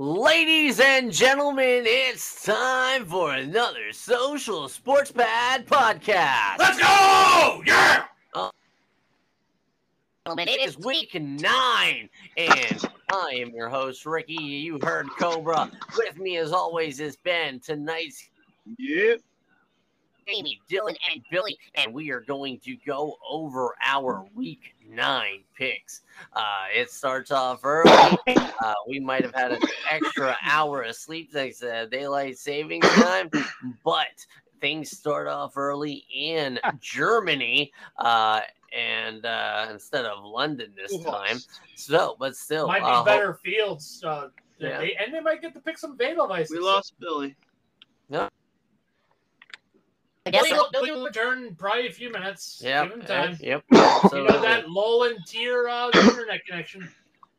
Ladies and gentlemen, it's time for another Social Sports Pad podcast. Let's go! Yeah! Uh, it is week nine, and I am your host, Ricky. You heard Cobra. With me, as always, is Ben. Tonight's Yep. Amy, Dylan, and Billy, and we are going to go over our week nine picks. Uh, it starts off early. Uh, we might have had an extra hour of sleep thanks to daylight savings time, but things start off early in Germany. Uh, and uh, instead of London this Who time, so but still, Might be uh, better fields. Uh, Yeah. they, and they might get to pick some Edelweiss. We lost Billy. Billy, will, Billy will return probably a few minutes. Yep, Give him time. yep. You know that lull and tear uh, internet connection.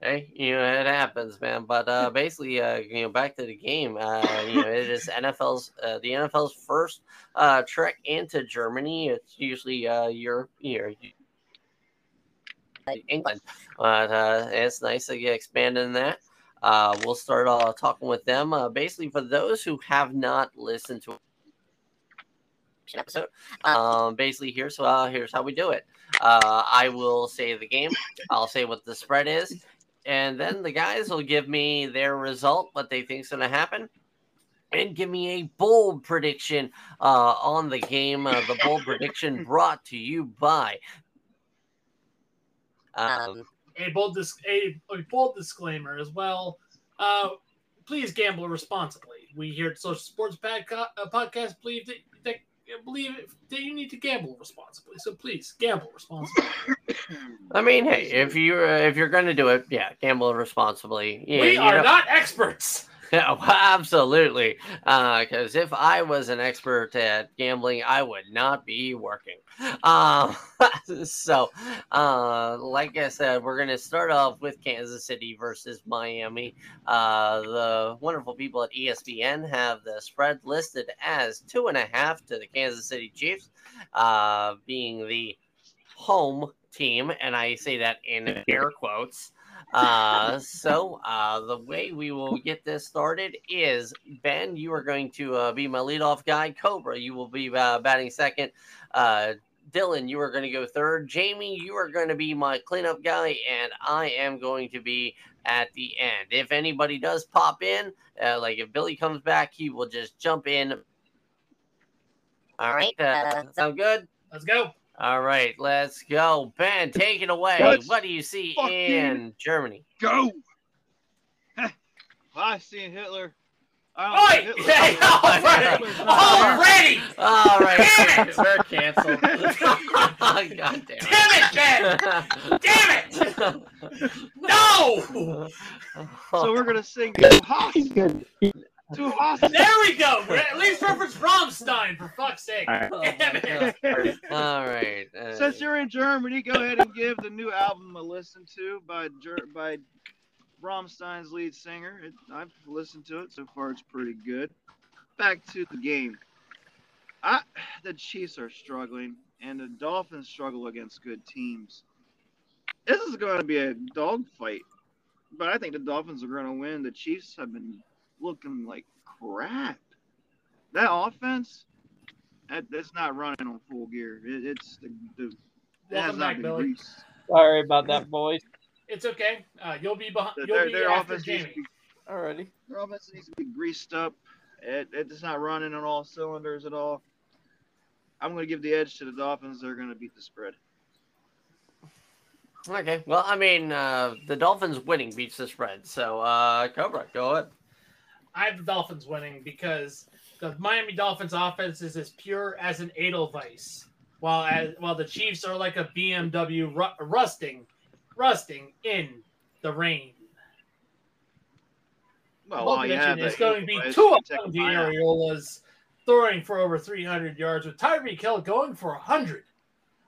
Hey, you know it happens, man. But uh, basically, uh, you know, back to the game. Uh, you know, it is NFL's uh, the NFL's first uh, trek into Germany. It's usually uh, Europe, you know, England, but uh, it's nice to get expanded in that. Uh, we'll start uh, talking with them. Uh, basically, for those who have not listened to episode, um, basically here's uh, here's how we do it. Uh, I will say the game. I'll say what the spread is and then the guys will give me their result, what they think's going to happen, and give me a bold prediction uh, on the game. Uh, the bold prediction brought to you by. Um, A bold, dis- a, a bold disclaimer as well. Uh, please gamble responsibly. We here at Social Sports Podca- uh, Podcast believe that, believe that you need to gamble responsibly. So please gamble responsibly. I mean, hey, if you uh, if you're going to do it, yeah, gamble responsibly. Yeah, we are know- not experts. Yeah, well, absolutely. Because if I was an expert at gambling, I would not be working. Um, so, uh, like I said, we're going to start off with Kansas City versus Miami. Uh, the wonderful people at ESPN have the spread listed as two and a half to the Kansas City Chiefs, uh, being the home team. And I say that in air quotes. Uh, so uh, the way we will get this started is Ben, you are going to uh, be my leadoff guy. Cobra, you will be uh, batting second. Uh, Dylan, you are going to go third. Jamie, you are going to be my cleanup guy, and I am going to be at the end. If anybody does pop in, uh, like if Billy comes back, he will just jump in. All right, uh, sound good? Let's go. All right, let's go. Ben, take it away. Let's what do you see in Germany? Go! Heh. I seen Hitler. I Oi! don't Hey, already! Already! All right, Damn it! we're canceled. God damn Damn it, Ben! Damn it! No! So we're gonna sing Du hast. Du hast. There we go. We're at least reference Rammstein for fuck's sake. Damn my it. God. All right. uh, Since you're in Germany, go ahead and give the new album a listen to by Ger- by Rammstein's lead singer. It, I've listened to it so far; it's pretty good. Back to the game. I, the Chiefs are struggling, and the Dolphins struggle against good teams. This is going to be a dogfight, but I think the Dolphins are going to win. The Chiefs have been looking like crap. That offense, that, that's not running on full gear. It, it's the, the it has Welcome not back, been Billy. greased. Sorry about that, boys. It's okay. Uh, you'll be behind. Their, You'll their, be their after offense needs to Jamie. be Alrighty. their offense needs to be greased up. It, it's not running on all cylinders at all. I'm going to give the edge to the Dolphins. They're going to beat the spread. Okay. Well, I mean, uh, the Dolphins winning beats the spread. So, uh, Cobra, go ahead. I have the Dolphins winning because the Miami Dolphins offense is as pure as an Edelweiss, while as, while the Chiefs are like a BMW ru- rusting, rusting in the rain. Well, Both while you have is going to be two of take them a bite out. Throwing for over 300 yards, with Tyreek Hill going for 100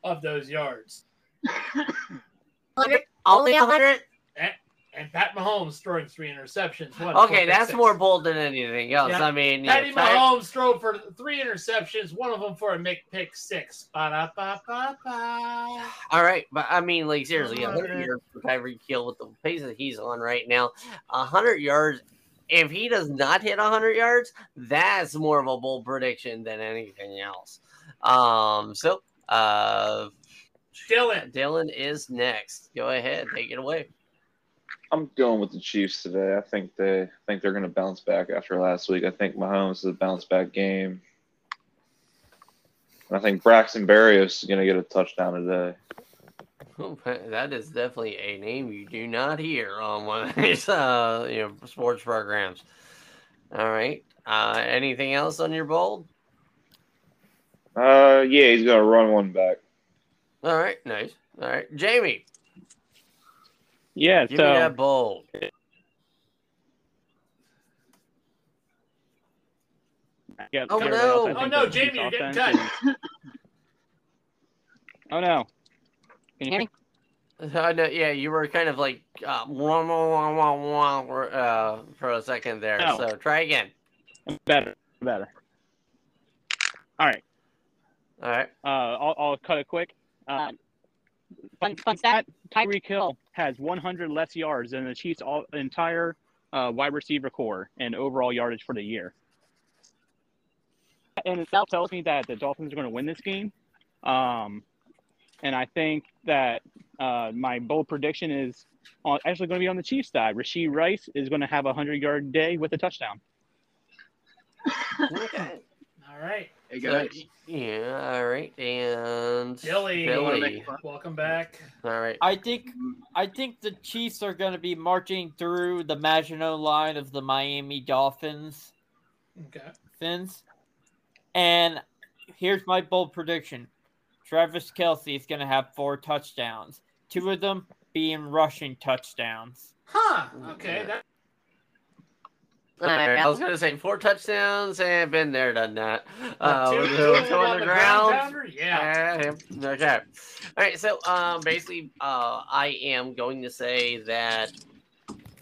of those yards. Only 100? And Pat Mahomes throwing three interceptions. One Okay, that's six. more bold than anything else. Yeah. I mean, Patty yeah, Mahomes threw for three interceptions, one of them for a make pick six. Ba-da-ba-ba-ba. all right, but I mean, like seriously, on, 100 man. yards for Tyreek Hill with the pace that he's on right now, 100 yards if he does not hit 100 yards, that's more of a bold prediction than anything else. Um, so uh, Dylan. Dylan is next. Go ahead, take it away. I'm going with the Chiefs today. I think they I think they're going to bounce back after last week. I think Mahomes is a bounce back game. And I think Braxton Berrios is going to get a touchdown today. That is definitely a name you do not hear on one of these uh, you know sports programs. All right. Uh, anything else on your bold? Uh, yeah, he's going to run one back. All right, nice. All right, Jamie, Yeah, give so me that bold. yeah, Oh, no. Oh, no, Jamie, you're getting offense cut. is- Oh no! Can you hear me? Uh, no, yeah, you were kind of like uh, wah, wah, wah, wah, wah, uh, for a second there. No. So try again. Better, better. All right, All right. uh, I'll, I'll cut it quick. Um, fun, fun stat: Tyreek Hill has 100 less yards than the Chiefs' all, entire uh, wide receiver core and overall yardage for the year. And itself tells me that the Dolphins are going to win this game. Um, and I think that uh, my bold prediction is on, actually going to be on the Chiefs side. Rashee Rice is going to have a 100 yard day with a touchdown. Okay. All right. Hey So, guys, yeah. All right. And Billy. Billy. Welcome back. All right. I think I think the Chiefs are going to be marching through the Maginot line of the Miami Dolphins. Okay. Fins. And here's my bold prediction: Travis Kelce is going to have four touchdowns. Two of them being rushing touchdowns. Huh. Okay. That, All right, I was gonna say four touchdowns and been there, done that. Uh, two, two the of them toe on on the the ground ground. Yeah. Yeah, yeah. Okay. All right. So, um, basically, uh, I am going to say that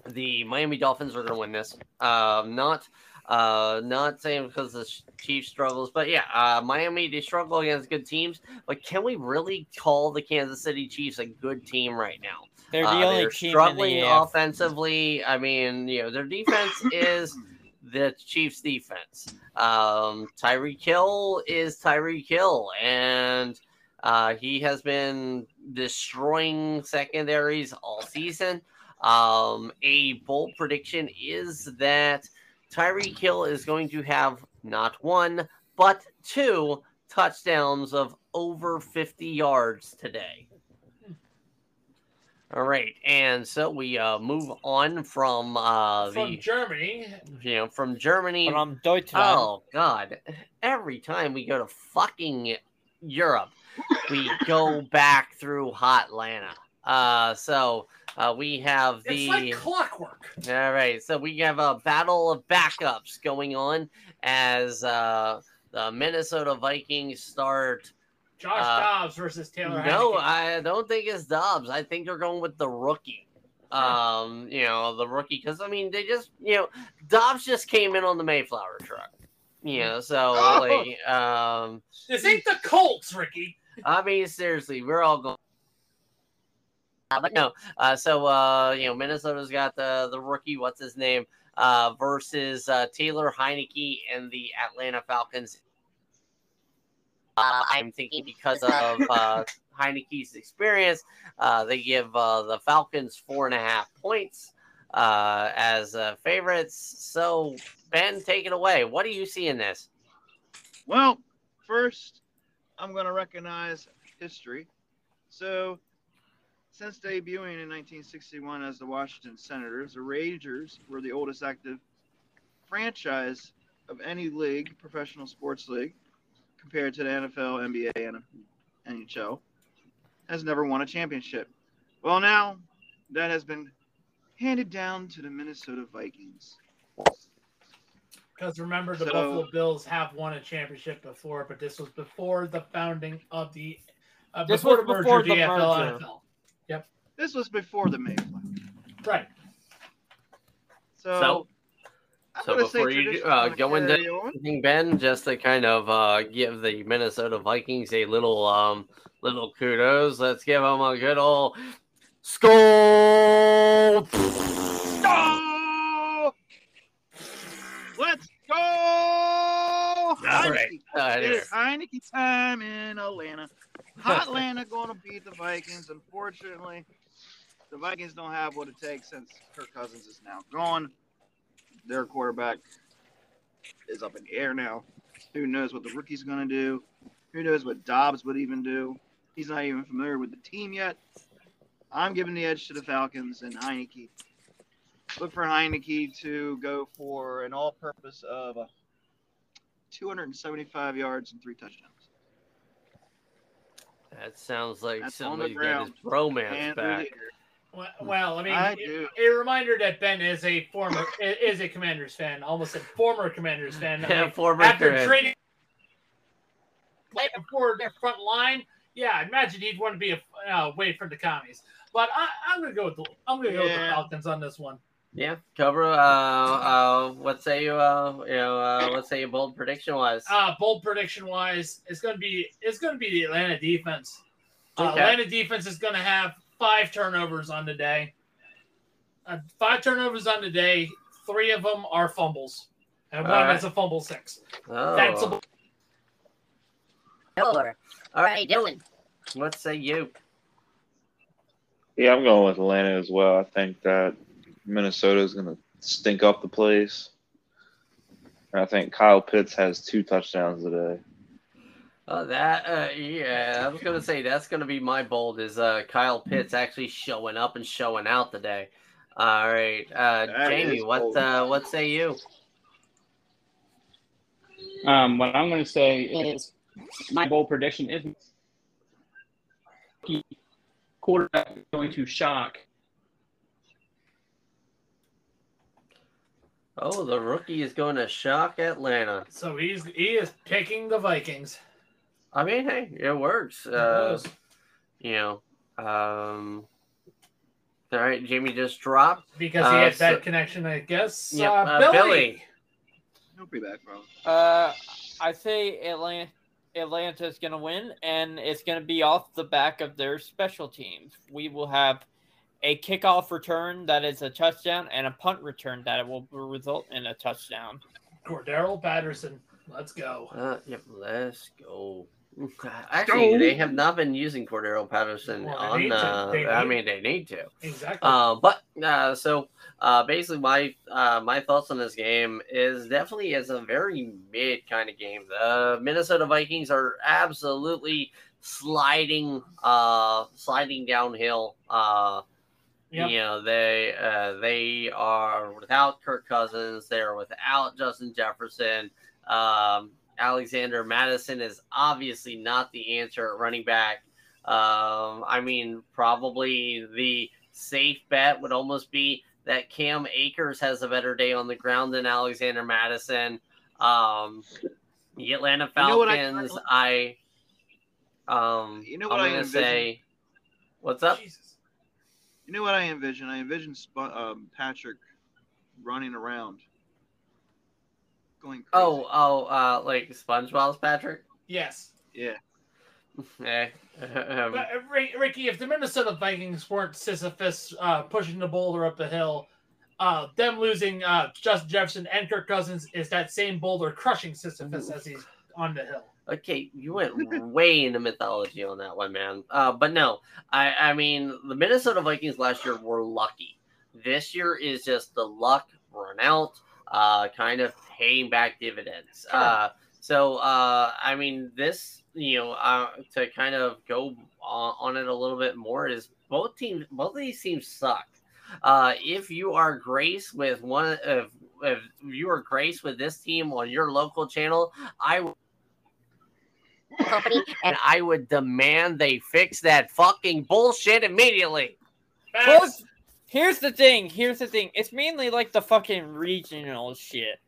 the Miami Dolphins are going to win this. Um, not, uh, not saying because the Chiefs struggles, but yeah, uh, Miami they struggle against good teams. But can we really call the Kansas City Chiefs a good team right now? They're the Uh, only they're team struggling in the offensively. I mean, you know, their defense is the Chiefs' defense. Um, Tyreek Hill is Tyree Kill, and uh, he has been destroying secondaries all season. Um, a bold prediction is that Tyree Kill is going to have not one, but two touchdowns of over 50 yards today. All right, and so we uh, move on from uh, From the Germany. you know from Germany. From Deutschland. Oh God! Every time we go to fucking Europe, we go back through Hotlanta. Uh, so uh, we have the It's like clockwork. all right. So we have a battle of backups going on as uh, the Minnesota Vikings start. Josh Uh, Dobbs versus Taylor No, Heinicke. I don't think it's Dobbs. I think they're going with the rookie. Um, you know, the rookie because I mean they just you know Dobbs just came in on the Mayflower truck. You know, so Oh. like um This ain't the Colts, Ricky. I mean seriously, we're all going uh, but no, uh, so uh, you know, Minnesota's got the the rookie, what's his name, uh, versus uh, Taylor Heinicke and the Atlanta Falcons. Uh, I'm thinking because of uh, Heinicke's experience, uh, they give uh, the Falcons four and a half points uh, as uh, favorites. So Ben, take it away. What do you see in this? well, first, I'm going to recognize history. So, since debuting in 1961 as the Washington Senators, the Rangers were the oldest active franchise of any league, professional sports league, compared to the NFL, NBA, and NHL, has never won a championship. Well, now that has been handed down to the Minnesota Vikings. Because remember, the So- Buffalo Bills have won a championship before, but this was before the founding of the. Uh, This before was the before the DFL, merger. NFL. Yep. This was before the Mayflower. Right. So, So- I'm so before you do- tradition's uh, gonna go into- Anything, Ben, just to kind of uh, give the Minnesota Vikings a little um, little kudos. Let's give them a good old skull. Oh! Let's go! All right. Heinicke. Uh, anyway. It's Heinicke time in Atlanta. Hot Atlanta going to beat the Vikings. Unfortunately, the Vikings don't have what it takes since Kirk Cousins is now gone. Their quarterback is up in the air now. Who knows what the rookie's going to do? Who knows what Dobbs would even do? He's not even familiar with the team yet. I'm giving the edge to the Falcons and Heinicke. Look for Heinicke to go for an all-purpose of uh, 275 yards and three touchdowns. That sounds like That's somebody got his bromance back. Well, well, I mean, I a- reminder that Ben is a former is a Commanders fan, almost a former Commanders fan. I mean, Former after Command- trading before their front line, yeah, I imagine he'd want to be a uh, wait for the commies. But I, I'm gonna go with the I'm gonna go with the Falcons on this one. Yeah, cover. Uh, uh, what say you? Uh, you know, uh, what say you? Bold prediction wise. Uh, bold prediction wise, it's gonna be it's gonna be the Atlanta defense. Uh, Okay. Atlanta defense is gonna have five turnovers on the day. Uh, five turnovers on the day. Three of them are fumbles, and one All right. is a fumble six. oh, That's a All right, Dylan. What say you? Yeah, I'm going with Atlanta as well. I think that Minnesota is going to stink up the place. And I think Kyle Pitts has two touchdowns today. Oh, that. Uh, yeah, I was gonna say that's gonna be my bold. Is uh, Kyle Pitts actually showing up and showing out today? All right, uh, That Jamie. What uh, what say you? Um, what I'm going to say is my bold prediction is quarterback going to shock. Oh, the rookie is going to shock Atlanta. So he's he is picking the Vikings. I mean, hey, it works. It Uh, you know, um, all right, Jamie just dropped. because he uh, had bad so- connection, I guess. Yep, uh, uh, Billy. Billy. He'll be back, bro. Uh, I say Atlanta. Atlanta's going to win, and it's going to be off the back of their special teams. We will have a kickoff return that is a touchdown and a punt return that will result in a touchdown. Cordarrelle Patterson. Let's go. Uh, yep, let's go. Actually, they have not been using Cordarrelle Patterson Well, on. Uh, I mean, they need to. Exactly. Uh, but uh, so uh, basically, my uh, my thoughts on this game is definitely is a very mid kind of game. The Minnesota Vikings are absolutely sliding, uh, sliding downhill. Uh, Yep. You know they uh, they are without Kirk Cousins. They are without Justin Jefferson. Um, Alexander Mattison is obviously not the answer at running back. Um, I mean, probably the safe bet would almost be that Cam Akers has a better day on the ground than Alexander Mattison. Um, the Atlanta You know what I- Falcons, I, um, You know what I'm I gonna say, what's up? Jesus. You know what I envision? I envision Sp- um, Patrick running around, going crazy. Oh, oh, uh, like SpongeBob's Patrick. Yes. yeah. Eh, um, But, uh, Ricky, if the Minnesota Vikings weren't Sisyphus uh, pushing the boulder up the hill, uh, them losing uh, Justin Jefferson and Kirk Cousins is that same boulder crushing Sisyphus as he's on the hill. Okay, you went way into mythology on that one, man. Uh, but no, I, I mean, the Minnesota Vikings last year were lucky. This year is just the luck run out, uh, kind of paying back dividends. Sure. Uh, so, uh, I mean, this, you know, uh, to kind of go on, on it a little bit more is both teams, both of these teams suck. Uh, if you are graced with one, if, if you are graced with this team on your local channel, I would company and I would demand they fix that fucking bullshit immediately. Well, Facts. Here's the thing. Here's the thing. It's mainly like the fucking regional shit.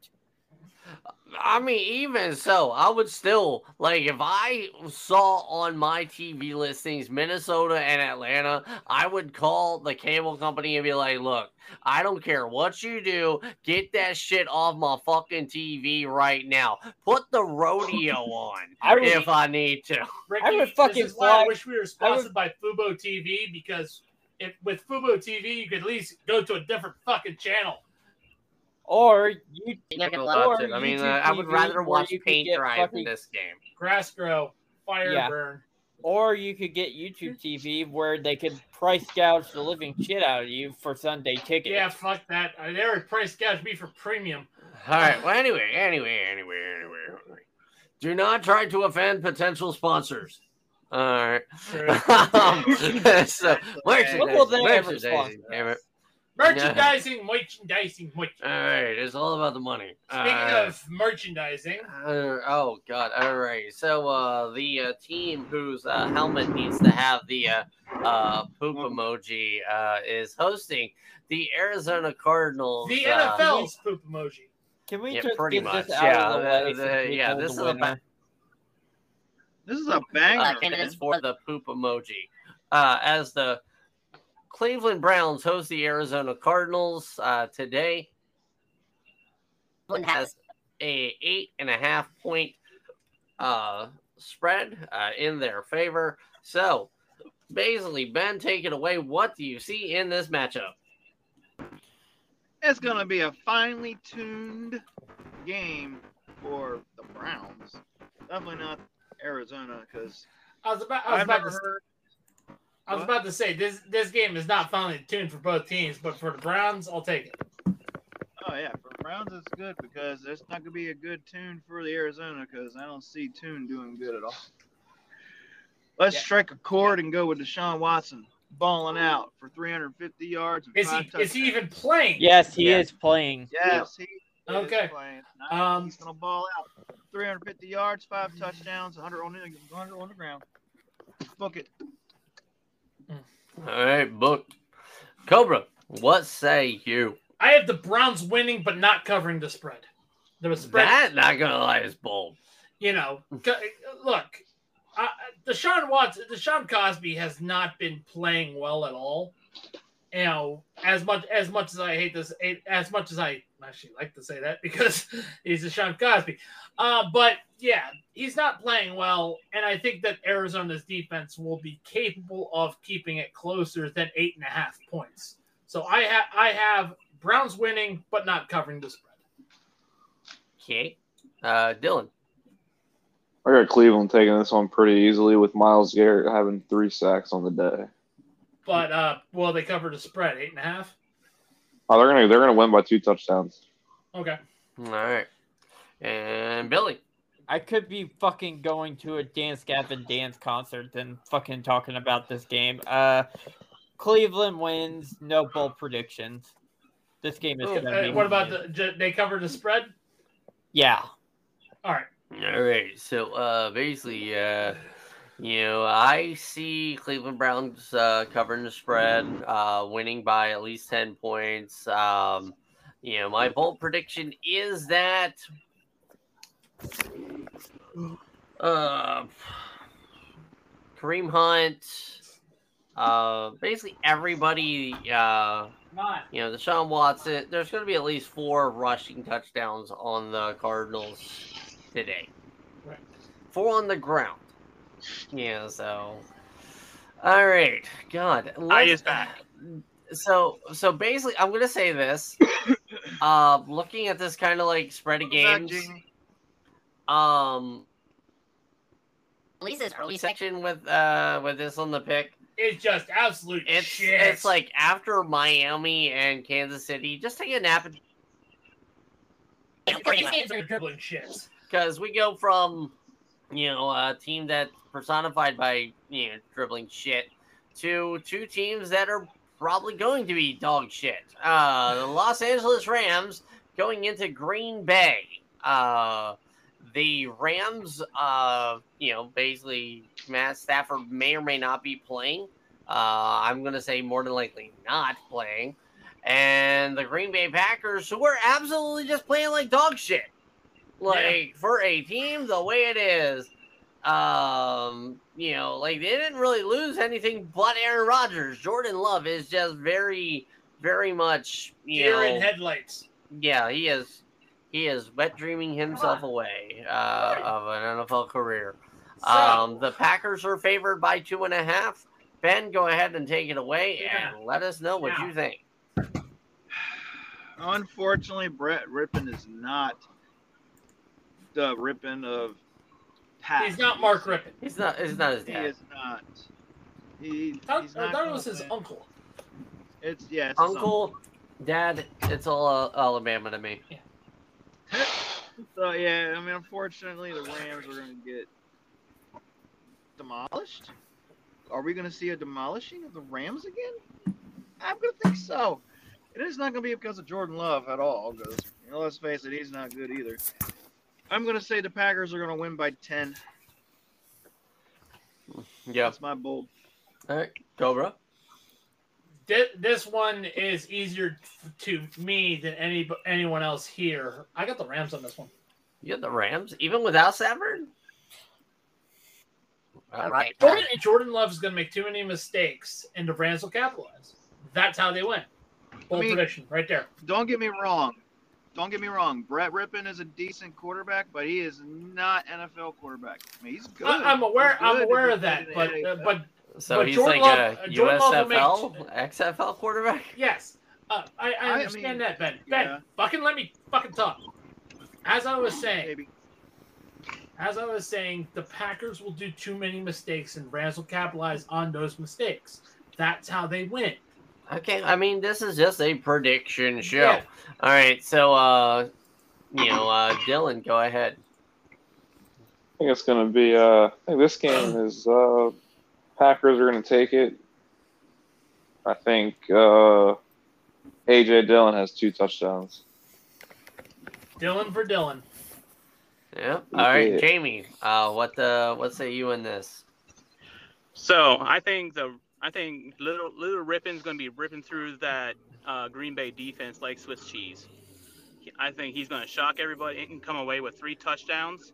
I mean, even so, I would still like if I saw on my TV listings Minnesota and Atlanta, I would call the cable company and be like, "Look, I don't care what you do, get that shit off my fucking TV right now. Put the rodeo on I would- if I need to." Ricky, I would fucking this is why I wish we were sponsored by Fubo TV because if with Fubo TV you could at least go to a different fucking channel. Or you Never Or watch it. I mean, uh, I would rather watch you could paint get dry than fucking- this game. Grass grow, fire Yeah. burn. or you could get YouTube TV where they could price gouge the living shit out of you for Sunday tickets. Yeah, fuck that. Uh, They already price gouge me for premium. All right. Well, anyway, anyway, anyway, anyway. anyway. Do not try to offend potential sponsors. All right. Um, so, merchandising, What will they ever merchandising, sponsor damn it. Merchandising, merchandising, merchandising. All right, it's all about the money. Speaking Uh, of merchandising, Uh, oh God! All right. So uh, the uh, team whose uh, helmet needs to have the uh, uh, poop emoji uh, is hosting the Arizona Cardinals. the uh, NFL's poop emoji. Can we Yeah, just pretty get much. this out Yeah, of the the- way? the- since we yeah, this the is a winner? This is a uh, banger. candidates for the poop emoji. Uh, as the Cleveland Browns host the Arizona Cardinals uh, today, Cleveland has a eight and a half point uh, spread uh, in their favor. So, basically, Ben, take it away. What do you see in this matchup? It's gonna be a finely tuned game for the Browns. Definitely not Arizona because I was about, I was I've about to, heard. I was What? about to say this. This game is not finally tuned for both teams, but for the Browns, I'll take it. Oh yeah, for the Browns it's good because there's not gonna be a good tune for the Arizona because I don't see Tune doing good at all. Let's Yeah. strike a chord and go with Deshaun Watson balling out for 350 yards and Is five he is he even playing? Yes, he Yeah. is playing. Yes, he is Okay. playing. Um, He's gonna ball out 350 yards, five touchdowns, 100 on the 100 on the ground. Book it. All right, book. Cobra, what say you? I have the Browns winning, but not covering the spread. The spread, That, not gonna lie, is bold. you know, c- look, uh, Deshaun Watson, Deshaun Cosby has not been playing well at all. You know, as much as much as I hate this, as much as I actually like to say that because he's Deshaun Cosby. Uh, but yeah, he's not playing well, and I think that Arizona's defense will be capable of keeping it closer than eight and a half points. So I have I have Browns winning, but not covering the spread. Okay. Uh, Dylan. I got Cleveland taking this one pretty easily with Myles Garrett having three sacks on the day. But uh, well, they covered the spread eight and a half. Oh, they're gonna they're gonna win by two touchdowns. Okay. All right. And Billy. I could be fucking going to a Dance Gavin Dance concert than fucking talking about this game. Uh, Cleveland wins. No bold predictions. This game is gonna Uh, be. what about the? They covered the spread. Yeah. All right. All right. So uh, basically, uh, you know, I see Cleveland Browns uh, covering the spread, uh, winning by at least ten points. Um, you know, my bold prediction is that. Uh, Kareem Hunt, uh, basically everybody, uh, you know, the Deshaun Watson, there's going to be at least four rushing touchdowns on the Cardinals today. Four on the ground. Yeah, so. All right. God. let's- back. So, so basically, I'm going to say this. uh, looking at this kind of like spread of games, um, at least this early section with uh with this on the pick, It's just absolute it's shit. it's like after Miami and Kansas City, just take a nap and these games are dribbling shits. because we go from you know a team that's personified by you know dribbling shit to two teams that are probably going to be dog shit. Uh, the Los Angeles Rams going into Green Bay. Uh, the Rams, uh, you know, basically Matt Stafford may or may not be playing. Uh, I'm going to say more than likely not playing. And the Green Bay Packers, who are absolutely just playing like dog shit. Like for a team the way it is, um, you know, like they didn't really lose anything but Aaron Rodgers. Jordan Love is just very, very much, you Deer know, in headlights. yeah, he is. He is wet dreaming himself away uh, of an NFL career. So, Um, the Packers are favored by two and a half. Ben, go ahead and take it away Yeah. and let us know what Yeah. you think. Unfortunately, Brett Rypien is not the Rypien of past. He's not Mark Rypien. He's not. He's not his dad. He is not. He, I he's thought, I thought it was his win. uncle. It's yeah, it's his Uncle, dad. It's all uh, Alabama to me. So yeah, I mean, unfortunately, the Rams are going to get demolished. Are we going to see a demolishing of the Rams again? I'm going to think so. It is not going to be because of Jordan Love at all. Because you know, let's face it, he's not good either. I'm going to say the Packers are going to win by ten. Yeah. That's my bold. All right, Cobra. This one is easier to me than any anyone else here. I got the Rams on this one. You got the Rams, even without Stafford. All right. Jordan, Jordan Love is going to make too many mistakes, and the Rams will capitalize. That's how they win. Bold I mean- prediction right there. Don't get me wrong. Don't get me wrong. Brett Rypien is a decent quarterback, but he is not NFL quarterback. I mean, he's good. I, am aware. He's I'm aware of that, but uh, but So But he's Jordan like Love- a Jordan Love will USFL, XFL quarterback. yes, uh, I, I I understand mean, that, Ben. Ben, yeah. fucking let me fucking talk. As I was saying, maybe. as I was saying, the Packers will do too many mistakes, and Rams will capitalize on those mistakes. That's how they win. Okay, I mean this is just a prediction show. Yeah. All right, so uh, you know, uh, Dylan, go ahead. I think it's going to be. Uh, I think this game is. Uh, Packers are going to take it. I think uh, AJ Dillon has two touchdowns. Dylan for Dylan. Yeah. All right, Jamie. Uh, what the? What say you in this? So I think the I think little little Rypien's going to be ripping through that uh, Green Bay defense like Swiss cheese. I think he's going to shock everybody and come away with three touchdowns,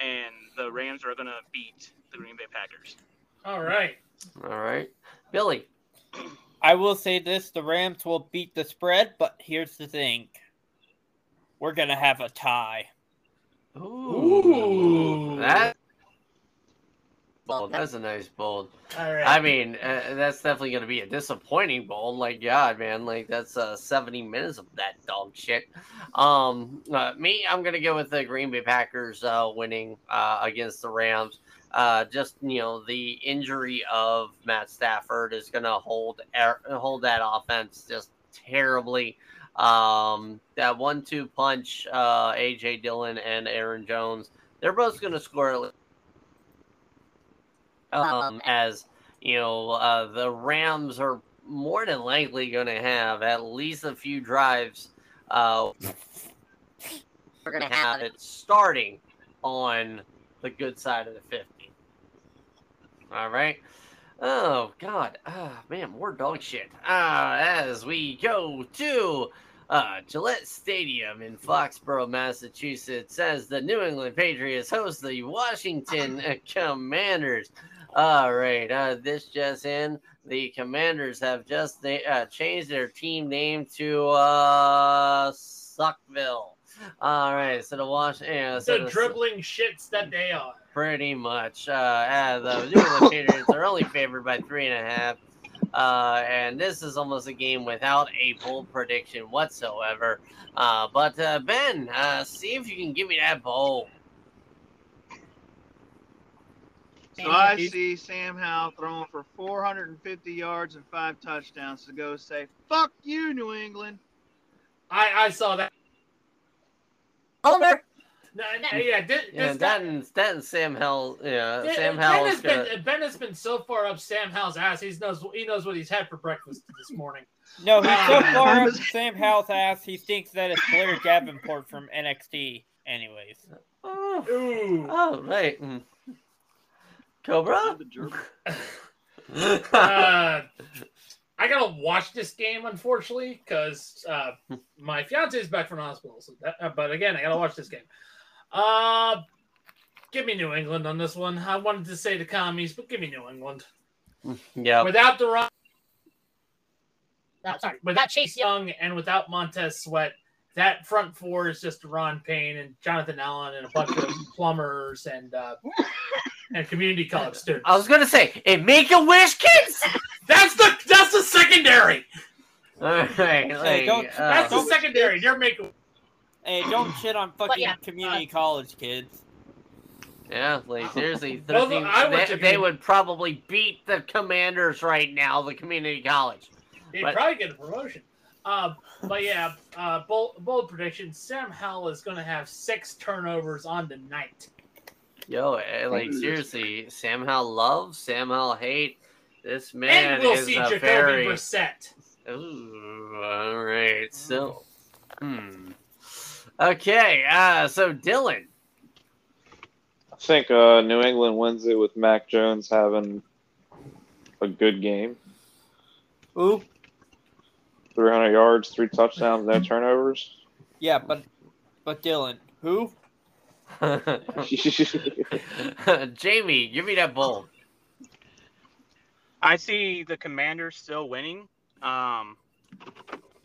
and the Rams are going to beat the Green Bay Packers. All right. All right, Billy. I will say this: the Rams will beat the spread, but here's the thing: we're gonna have a tie. Ooh. that. Bold. That's a nice bold. All right. I mean, uh, that's definitely going to be a disappointing bold. Like, God, man, like that's uh, 70 minutes of that dog shit. Um, uh, me, I'm going to go with the Green Bay Packers uh, winning uh, against the Rams. Uh, just you know, the injury of Matt Stafford is going to hold er- hold that offense just terribly. Um, that one-two punch, uh, AJ Dillon and Aaron Jones, they're both going to score at least um, as you know, uh, the Rams are more than likely going to have at least a few drives. Uh, we're going to have it starting on the good side of the 50. All right. Oh, God. Ah, man, more dog shit. Ah, as we go to uh, Gillette Stadium in Foxborough, Massachusetts, as the New England Patriots host the Washington Commanders. All right, uh, this just in: the Commanders have just uh, changed their team name to uh, Suckville. All right, so the Wash, yeah, so the the- dribbling shits that they are. pretty much. Uh, uh, the New England Patriots are only favored by three and a half. Uh, and this is almost a game without a bold prediction whatsoever. Uh, but uh, Ben, uh, see if you can give me that bowl. So I see Sam Howell throwing for 450 yards and five touchdowns to go say, "Fuck you, New England." I, I saw that. Homer. No, no, yeah, this, Yeah, this that guy, and that and Sam Hell. Yeah, Ben- Sam Ben, has gonna. been, ben has been so far up Sam Howell's ass. He knows he knows what he's had for breakfast this morning. No, he's so Ah, far up Sam Howell's ass, he thinks that it's Blair Davenport from NXT. Anyways, Oh, Ooh. oh, right. Mm. Cobra. The jerk. uh, I gotta watch this game, unfortunately, because uh, my fiance is back from the hospital. So that, uh, but again, I gotta watch this game. Uh, give me New England on this one. I wanted to say the commies, but give me New England yeah. without the run. sorry, without Chase Young and without Montez Sweat. That front four is just Ron Payne and Jonathan Allen and a bunch of plumbers and uh, and community college students. I was gonna say, hey, make a wish, kids. That's the that's the secondary. All right, like, don't- uh, That's the don't- secondary. You're making. Hey, don't shit on fucking yeah, community college kids. yeah, like seriously, Well, 13, I went they, they would probably beat the Commanders right now, the community college. They'd But- probably get a promotion. Um, but yeah, uh, bold, bold prediction: Sam Howell is going to have six turnovers on the night. Yo, eh, like seriously, Sam Howell love, Sam Howell hate. This man and we'll is see a Jacoby very. Brissett. Ooh, all right, so, hmm. Okay, uh, so Dylan. I think uh, New England wins it with Mac Jones having a good game. Ooh, 300 yards, three touchdowns, no turnovers. yeah, but but Dylan, who? Jamie, give me that bold. I see the Commanders still winning, um,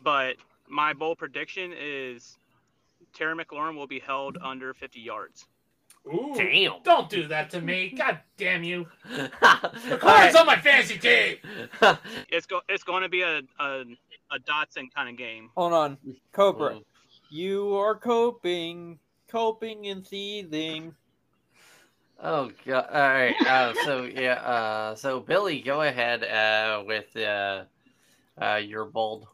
but my bold prediction is Terry McLaurin will be held under 50 yards. Ooh, Damn. don't do that to me! God damn you! All The right. cards on my fantasy team. It's go it's going to be a a, a Dotson kind of game. Hold on, Cobra. Mm. You are coping, coping and seething. Oh god! All right. Uh, so yeah. Uh, so Billy, go ahead uh, with uh, uh, your bold.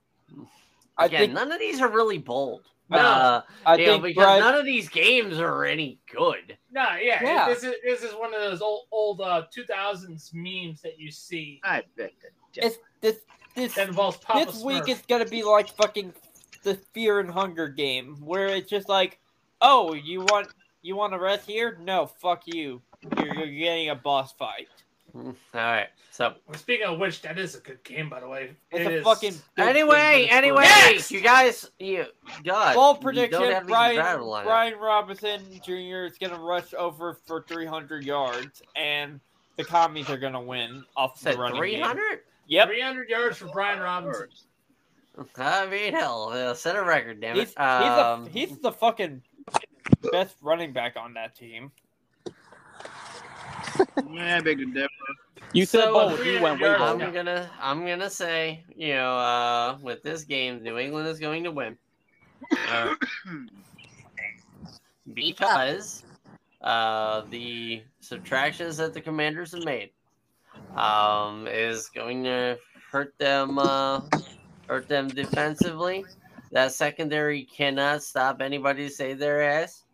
I Again, think none of these are really bold. No. Uh, I you know, think because Brian, none of these games are any good. No, yeah, Yeah. This is this is one of those old old uh, 2000s memes that you see I bet it's this this that involves Papa this week Smurf. is gonna be like fucking the Fear and Hunger game, where it's just like, oh, you want you want to rest here? No, fuck you. You're, you're getting a boss fight. All right. So Well, Speaking of which, that is a good game, by the way. It's It a is- fucking anyway, thing for the anyway, Spurs. Next! you guys, you God, Bold you prediction: don't Brian. Brian Robinson Jr. is gonna rush over for 300 yards, and the commies are gonna win off the running three game. hundred. Yep, 300 yards for Brian Robinson. I mean, hell, uh, set a record, damn it. he's he's, Um, a, he's the fucking best running back on that team. Yeah, big difference. You said So, bold. You went way I'm bold. Yeah. gonna I'm gonna say, you know, uh, with this game, New England is going to win. Uh, because uh, the subtractions that the commanders have made um, is going to hurt them uh, hurt them defensively. That secondary cannot stop anybody to save their ass.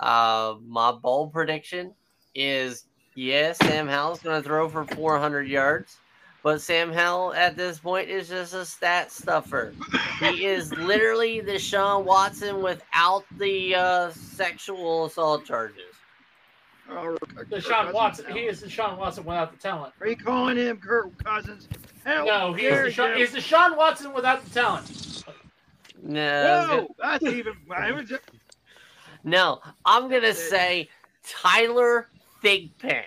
Uh, my bold prediction is yes, Sam Howell's going to throw for 400 yards, but Sam Howell at this point is just a stat stuffer. He is literally the Sean Watson without the uh, sexual assault charges. Oh, Deshaun Watson. He is the Sean Watson without the talent. Are you calling him Kirk Cousins? Hell, No, he dare is Deshaun, you. he's Deshaun Watson without the talent. No, Whoa, that's even. Just- no, I'm gonna say Tyler Thigpen.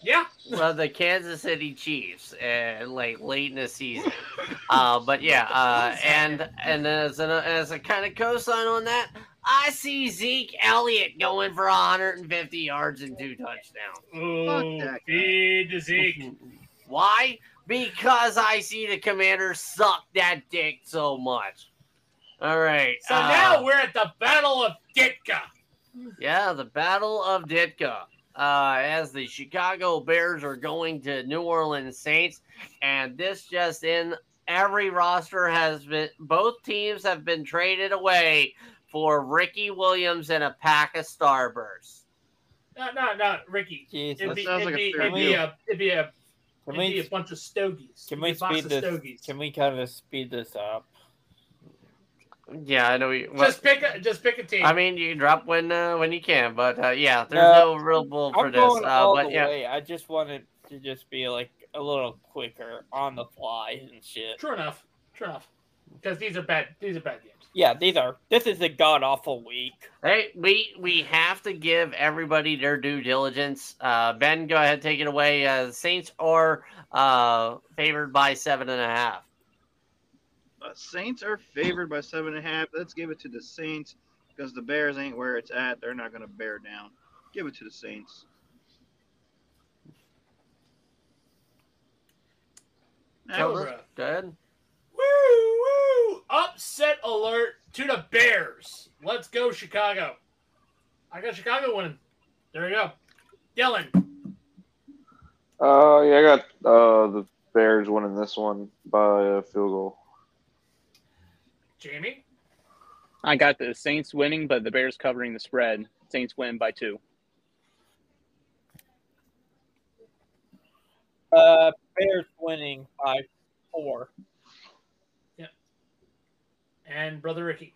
Yeah. well, the Kansas City Chiefs, and like late in the season. Uh, but yeah, uh, and and as a, as a kind of cosign on that, I see Zeke Elliott going for 150 yards and two touchdowns. Oh, that guy. feed the Zeke. Why? Because I see the commander suck that dick so much. All right. So uh, now we're at the Battle of Ditka. Yeah, the Battle of Ditka. Uh, as the Chicago Bears are going to New Orleans Saints, and this just in, every roster has been, both teams have been traded away for Ricky Williams and a pack of Starbursts. No, no, no, Ricky. Jesus. It'd be, sounds it'd like be, it'd be a, it'd be a, Can it'd be we a bunch of stogies. can we be a box speed this? Stogies. Can we kind of speed this up? Yeah, I know. You, Just pick a, just pick a team. I mean, you drop when uh, when you can, but uh, yeah, there's no, No, real bull for I'm this. going Uh, all but the yeah, way. I just wanted to just be like a little quicker on the fly and shit. True enough. True enough. Because these are bad. These are bad games. Yeah, these are. This is a god awful week. Hey, we we have to give everybody their due diligence. Uh, ben, go ahead, take it away. Uh, Saints are uh, favored by seven and a half. Uh, Saints are favored by seven and a half. Let's give it to the Saints because the Bears ain't where it's at. They're not going to bear down. Give it to the Saints. Tell Cobra. Go ahead. Woo! upset alert to the Bears. Let's go, Chicago. I got Chicago winning. There you go. Dylan. Uh, yeah, I got uh the Bears winning this one by a field goal. Jamie. I got the Saints winning, but the Bears covering the spread. Saints win by two. Uh, Bears winning by four. And Brother Ricky.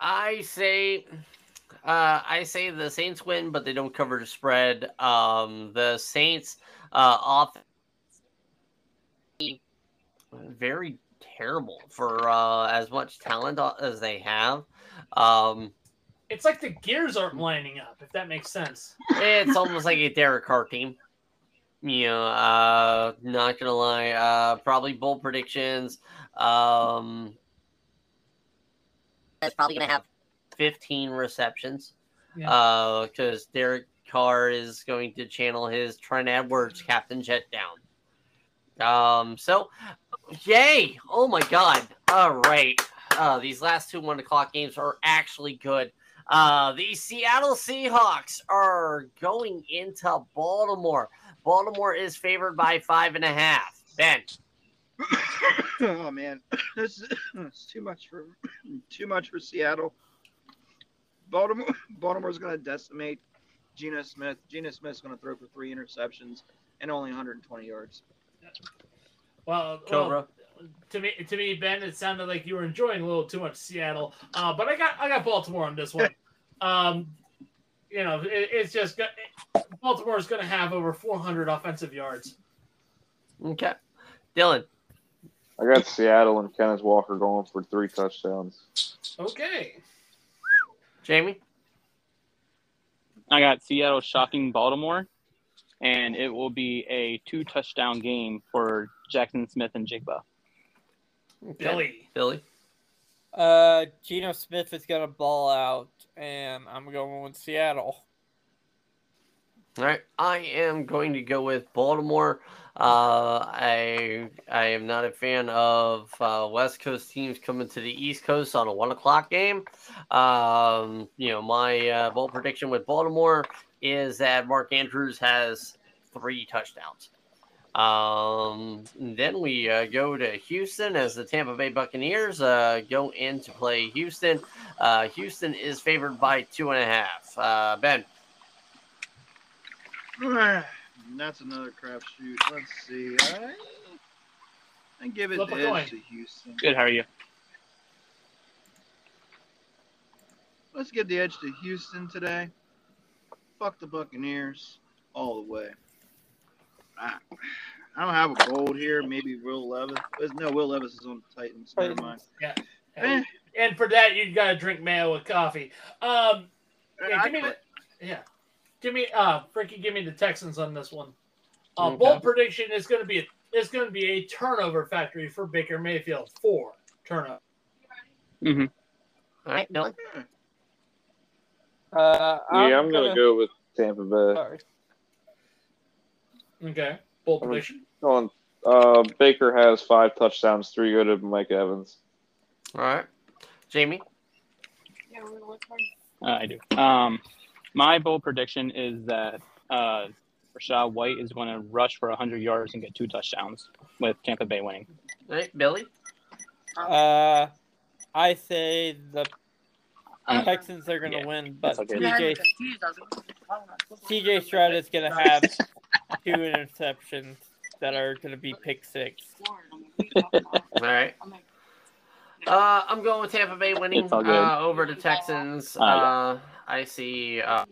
I say, uh, I say the Saints win, but they don't cover the spread. Um, the Saints uh, off very terrible for uh, as much talent as they have. Um, It's like the gears aren't lining up, if that makes sense. it's almost like a Derek Carr team. You know, uh, not gonna lie, uh, probably bold predictions. Um, that's probably gonna have 15 receptions. Yeah. Uh, because Derek Carr is going to channel his Trent Edwards Captain Checkdown. Um, so yay! Oh my god! All right, uh, these last two one o'clock games are actually good. Uh, the Seattle Seahawks are going into Baltimore. Baltimore is favored by five and a half. Ben, oh man, this is it's too much for too much for Seattle. Baltimore, Baltimore's going to decimate Geno Smith. Geno Smith's going to throw for three interceptions and only 120 yards. Well, Cobra. well, to me, to me, Ben, it sounded like you were enjoying a little too much Seattle. Uh, but I got, I got Baltimore on this one. Um, you know, it, it's just go- Baltimore is going to have over 400 offensive yards. okay, Dylan, I got Seattle and Kenneth Walker going for three touchdowns. Okay. Jamie, I got Seattle shocking Baltimore, and it will be a two touchdown game for Jaxon Smith-Njigba. Okay. Billy. Billy, Uh, Geno Smith is gonna ball out, and I'm going with Seattle. All right, I am going to go with Baltimore. Uh, I I am not a fan of uh, West Coast teams coming to the East Coast on a one o'clock game. Um, you know, my uh, bold prediction with Baltimore is that Mark Andrews has three touchdowns. Um, then we uh, go to Houston as the Tampa Bay Buccaneers uh, go in to play Houston. Uh, Houston is favored by two and a half. Uh, ben. That's another crapshoot. Let's see. I, I give it Flip the edge to Houston. Good, how are you? Let's give the edge to Houston today. Fuck the Buccaneers all the way. I, I don't have a bold here. Maybe Will Levis. No, Will Levis is on the Titans. Never mind. Eh, And, and for that, you got to drink mayo with coffee. Um, yeah, give me the, yeah, give me uh, Frankie, give me the Texans on this one. Uh, Okay. bold prediction is going to be a, it's going to be a turnover factory for Baker Mayfield. Four turnover. All right, Dylan. Uh, yeah, I'm gonna go with Tampa Bay. Sorry. Okay, bold I'm- prediction. Going, uh, Baker has five touchdowns, three go to Mike Evans. All right, Jamie. Yeah, Uh, I do. Um, my bold prediction is that uh, Rachaad White is going to rush for 100 yards and get two touchdowns with Tampa Bay winning. All right, Billy. Uh, I say the Um, Texans are going to yeah, win, but that's okay. CJ, CJ Stroud is going to have two interceptions that are going to be pick six. All right. Uh, I'm going with Tampa Bay winning It's all good. uh, over the Texans. Uh, I see. Uh,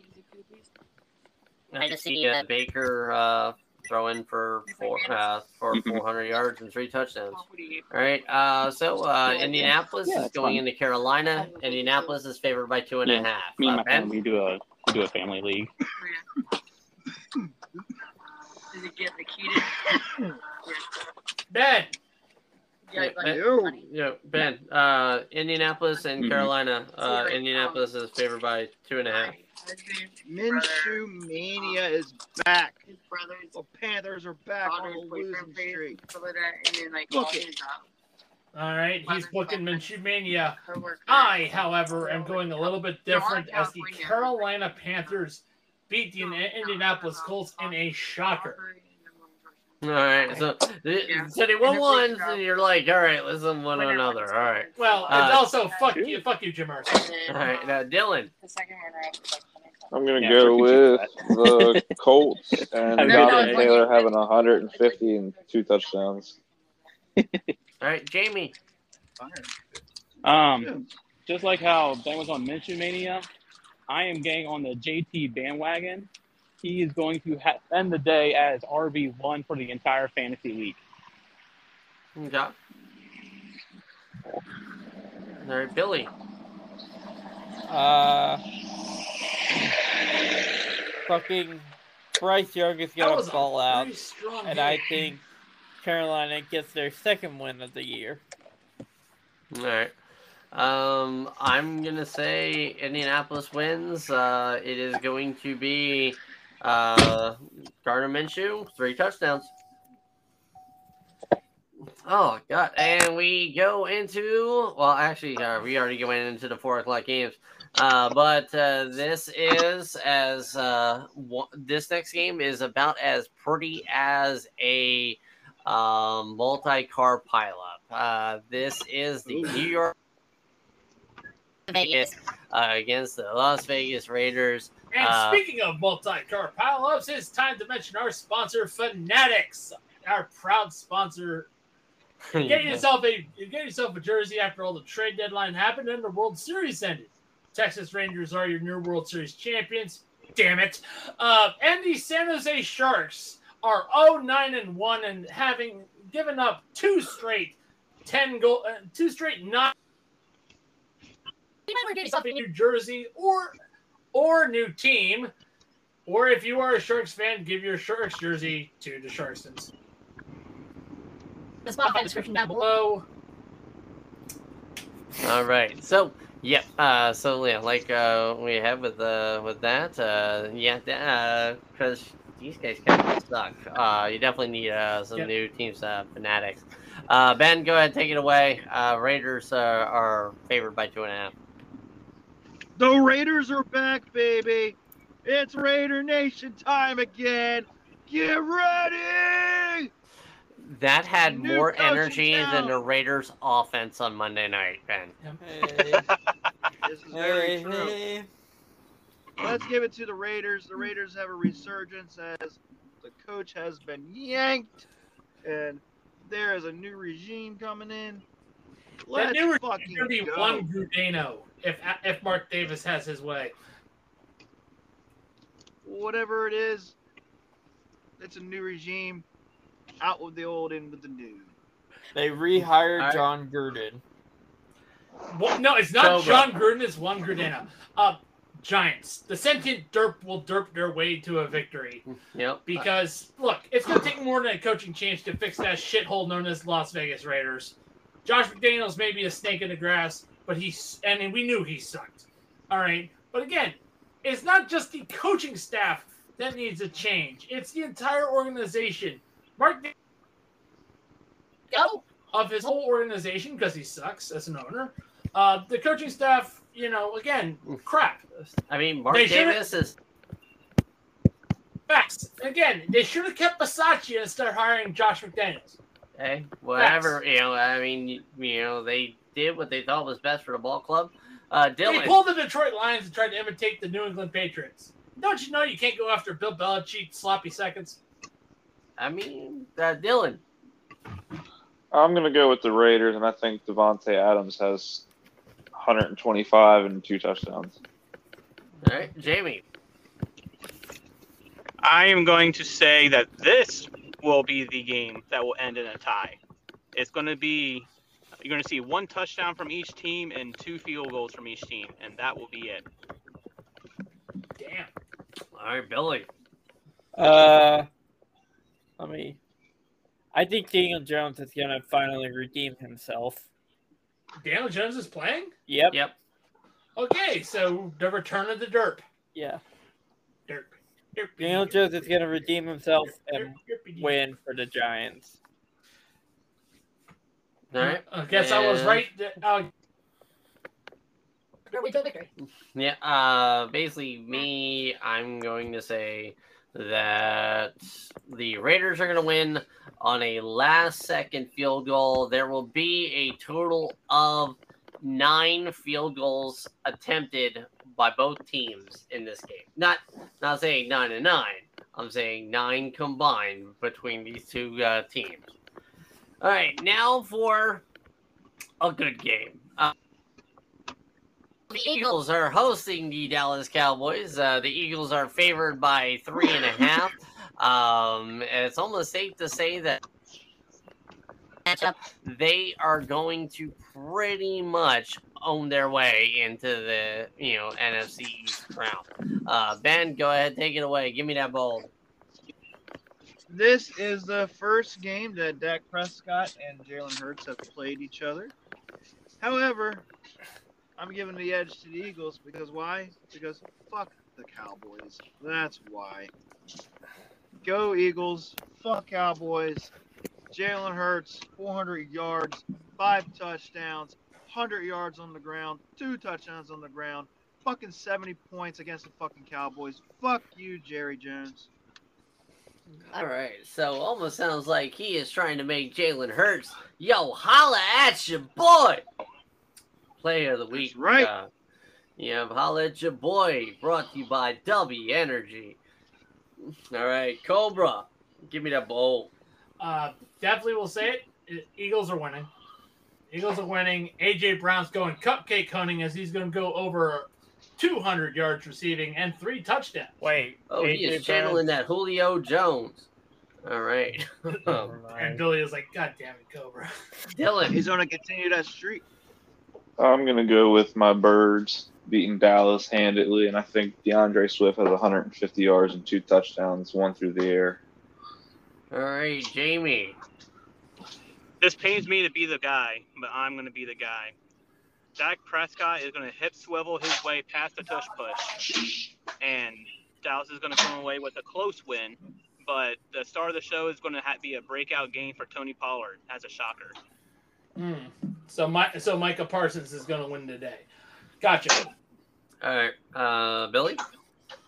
I just see uh, Baker uh, throwing for four uh, for Mhm. 400 yards and three touchdowns. All right. Uh, so uh, Indianapolis Yeah, is going fine. into Carolina. Indianapolis is favored by two and a half. Yeah, Me and my Ben? family, we do a we do a family league. Does it get the key Ben, Yeah, Ben, Yo. yeah, Ben. Uh, Indianapolis and Mhm. Carolina. Uh, Indianapolis is favored by two and a half. Minshew mania is back. His brothers, The Panthers are back on a losing streak. stuff like that, and then like Look it. uh, All right, he's booking Minshew Mania. I, however, am going a little bit different as the Carolina Panthers beat the Indianapolis Colts in a shocker. All right, so th- Yeah. so they won And one, and you're like, all right, let's win one Winner another. All right, Well, Uh, and also fuck two. you, fuck you, Jim Mercer. All right. um, Now, Dylan, the second runner up was like 20 I'm gonna Yeah, go freaking with the Colts and Have a Jonathan day. Taylor having 150 and two touchdowns. all right, Jamie. Um, just like how Ben was on Minshew Mania, I am getting on the JT bandwagon. He is going to ha- end the day as RB one for the entire fantasy week. Okay. All right, Billy. Uh, fucking Bryce Young is gonna fall out, and game. I think Carolina gets their second win of the year. All right. Um, I'm gonna say Indianapolis wins. Uh, it is going to be uh, Gardner Minshew, three touchdowns. Oh God! And we go into well, actually, uh, we already went into the four o'clock games. Uh, but uh, this is as uh, one, this next game is about as pretty as a um, multi-car pileup. Uh, this is the New York Vegas uh, against the Las Vegas Raiders. And Uh, speaking of multi-car pileups, it's time to mention our sponsor, Fanatics, our proud sponsor. Get yourself a get yourself a jersey after all the trade deadline happened and the World Series ended. Texas Rangers are your new World Series champions. Damn it! Uh, and the San Jose Sharks are 0-9 and one and having given up two straight ten goal, uh, two straight nine. You might want to get yourself a new jersey or or new team, or if you are a Sharks fan, give your Sharks jersey to the Sharkstons. The Spotify description down below. All right. So, yep. Uh, so yeah, like uh, we have with uh, with that, uh, yeah, because these guys kind of suck. Uh, you definitely need uh, some Yep. new teams, uh, fanatics. Uh, ben, go ahead, take it away. Uh, Raiders uh, are favored by two and a half. The Raiders are back, baby. It's Raider Nation time again. Get ready. That had New more coach in energy than the Raiders' offense on Monday night, Ben. Hey, This is very hey, true. hey. Let's give it to the Raiders. The Raiders have a resurgence as the coach has been yanked, and there is a new regime coming in. Let's that new fucking gonna be go. one Grudeno if if Mark Davis has his way. Whatever it is, it's a new regime. Out with the old, in with the new. They rehired Alright. Jon Gruden. Well, no, it's not Cobra. Jon Gruden. It's one Grudeno. Uh, Giants. The sentient derp will derp their way to a victory Yep. because look, it's gonna take more than a coaching change to fix that shithole known as Las Vegas Raiders. Josh McDaniels may be a snake in the grass, but he's and we knew he sucked. All right, but again, it's not just the coaching staff that needs a change; it's the entire organization. Mark go of his whole organization because he sucks as an owner. Uh, the coaching staff, you know, again, crap. I mean, Mark They Davis is. Facts. Again, they should have kept Bisaccia instead of hiring Josh McDaniels. Hey, whatever. You know, I mean, you, you know, they did what they thought was best for the ball club. Uh, They Dylan. pulled the Detroit Lions and tried to imitate the New England Patriots. Don't you know you can't go after Bill Belichick sloppy seconds? I mean, uh, Dylan. I'm gonna go with the Raiders, and I think Davante Adams has 125 and two touchdowns. All right, Jamie. I am going to say that this will be the game that will end in a tie. It's going to be you're going to see one touchdown from each team and two field goals from each team, and that will be it. Damn. All right, Billy. Uh, let me. I think Daniel Jones is gonna finally redeem himself. Daniel Jones is playing? Yep. Yep. Okay, so the return of the derp. Yeah. Derp. Derp. Daniel Jones is gonna redeem himself and Derp, derpy, derp. win for the Giants. All right. I guess I was right. Uh, We took victory. Yeah, uh, basically, me, I'm going to say that the Raiders are going to win on a last second field goal. There will be a total of nine field goals attempted by both teams in this game. Not not saying nine and nine. I'm saying nine combined between these two uh, teams. All right, now for a good game. Uh, the Eagles are hosting the Dallas Cowboys. Uh, the Eagles are favored by three and a half. Um, it's almost safe to say that Matchup. they are going to pretty much own their way into the you know NFC East crown. Uh, ben, go ahead, take it away. Give me that ball. This is the first game that Dak Prescott and Jalen Hurts have played each other. However, I'm giving the edge to the Eagles because why? Because fuck the Cowboys. That's why. Go Eagles. Fuck Cowboys. Jalen Hurts, 400 yards, five touchdowns, 100 yards on the ground, two touchdowns on the ground, fucking 70 points against the fucking Cowboys. Fuck you, Jerry Jones. All right, so almost sounds like he is trying to make Jalen Hurts, yo, holla at your boy. Player of the week. right. Uh, yeah, holla at your boy. Brought to you by W Energy. All right, Cobra, give me that bowl. uh, definitely will say it. Eagles are winning. Eagles are winning. AJ Brown's going cupcake hunting as he's going to go over 200 yards receiving and three touchdowns. Wait. Oh, he AJ is channeling that Julio Jones. All right, Brown- And Billy is like, God damn it, Cobra. Dylan. He's going to continue that streak. I'm gonna go with my birds beating Dallas handedly, and I think D'Andre Swift has 150 yards and two touchdowns, one through the air. All right, Jamie. This pains me to be the guy, but I'm going to be the guy. Dak Prescott is going to hip swivel his way past the tush push, and Dallas is going to come away with a close win. But the star of the show is going to ha- be a breakout game for Tony Pollard as a shocker. Hmm. So, my, so Micah Parsons is going to win today. Gotcha. All right, uh, Billy.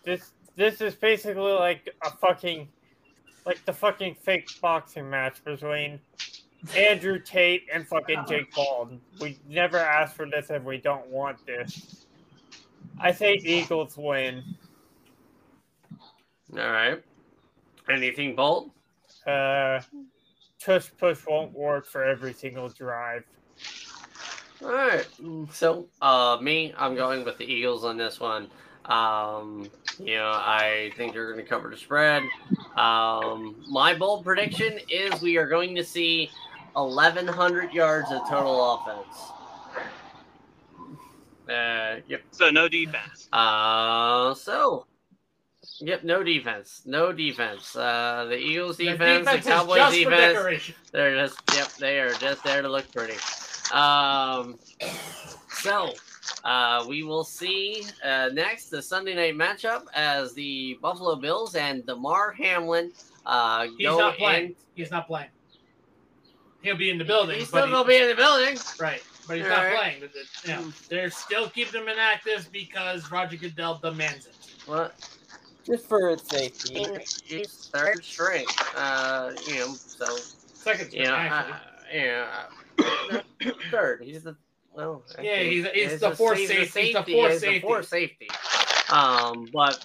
This this is basically like a fucking like the fucking fake boxing match between Andrew Tate and fucking Jake Paul. We never asked for this and we don't want this. I say Eagles win. All right. Anything bold? Uh tush push won't work for every single drive. All right. So, uh, me, I'm going with the Eagles on this one. Um, you know, I think they're going to cover the spread. Um, my bold prediction is we are going to see 1,100 yards of total offense. Uh, yep. So no defense. Uh, so, yep, no defense, no defense. Uh, the Eagles defense, the, defense is Cowboys defense. decoration. They're just yep, they are just there to look pretty. Um, so uh, we will see uh, next the Sunday night matchup as the Buffalo Bills and Damar Hamlin uh, He's go not playing. in. He's not playing. He'll be in the building. He's still he- gonna be in the building. Right, but he's All not right. playing. But the- you know, they're still keeping him inactive because Roger Goodell demands it. What? Just for its safety. He's third string. Uh, you know, so Second string, you know, actually. uh, yeah, uh, third. He's the well. I Yeah, he's- he's he's the a- fourth he's safety. He's the safety. fourth He's the safety. fourth safety. Um, but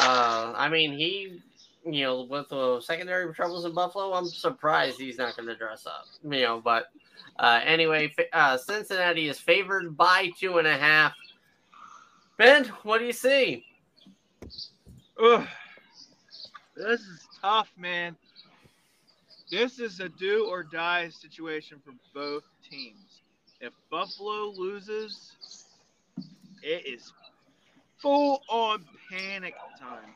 uh, I mean, he, you know, with the secondary troubles in Buffalo, I'm surprised he's not going to dress up. You know, but uh, anyway, uh, Cincinnati is favored by two and a half. Ben, what do you see? Ugh. This is tough, man. This is a do or die situation for both teams. If Buffalo loses, it is full on panic time.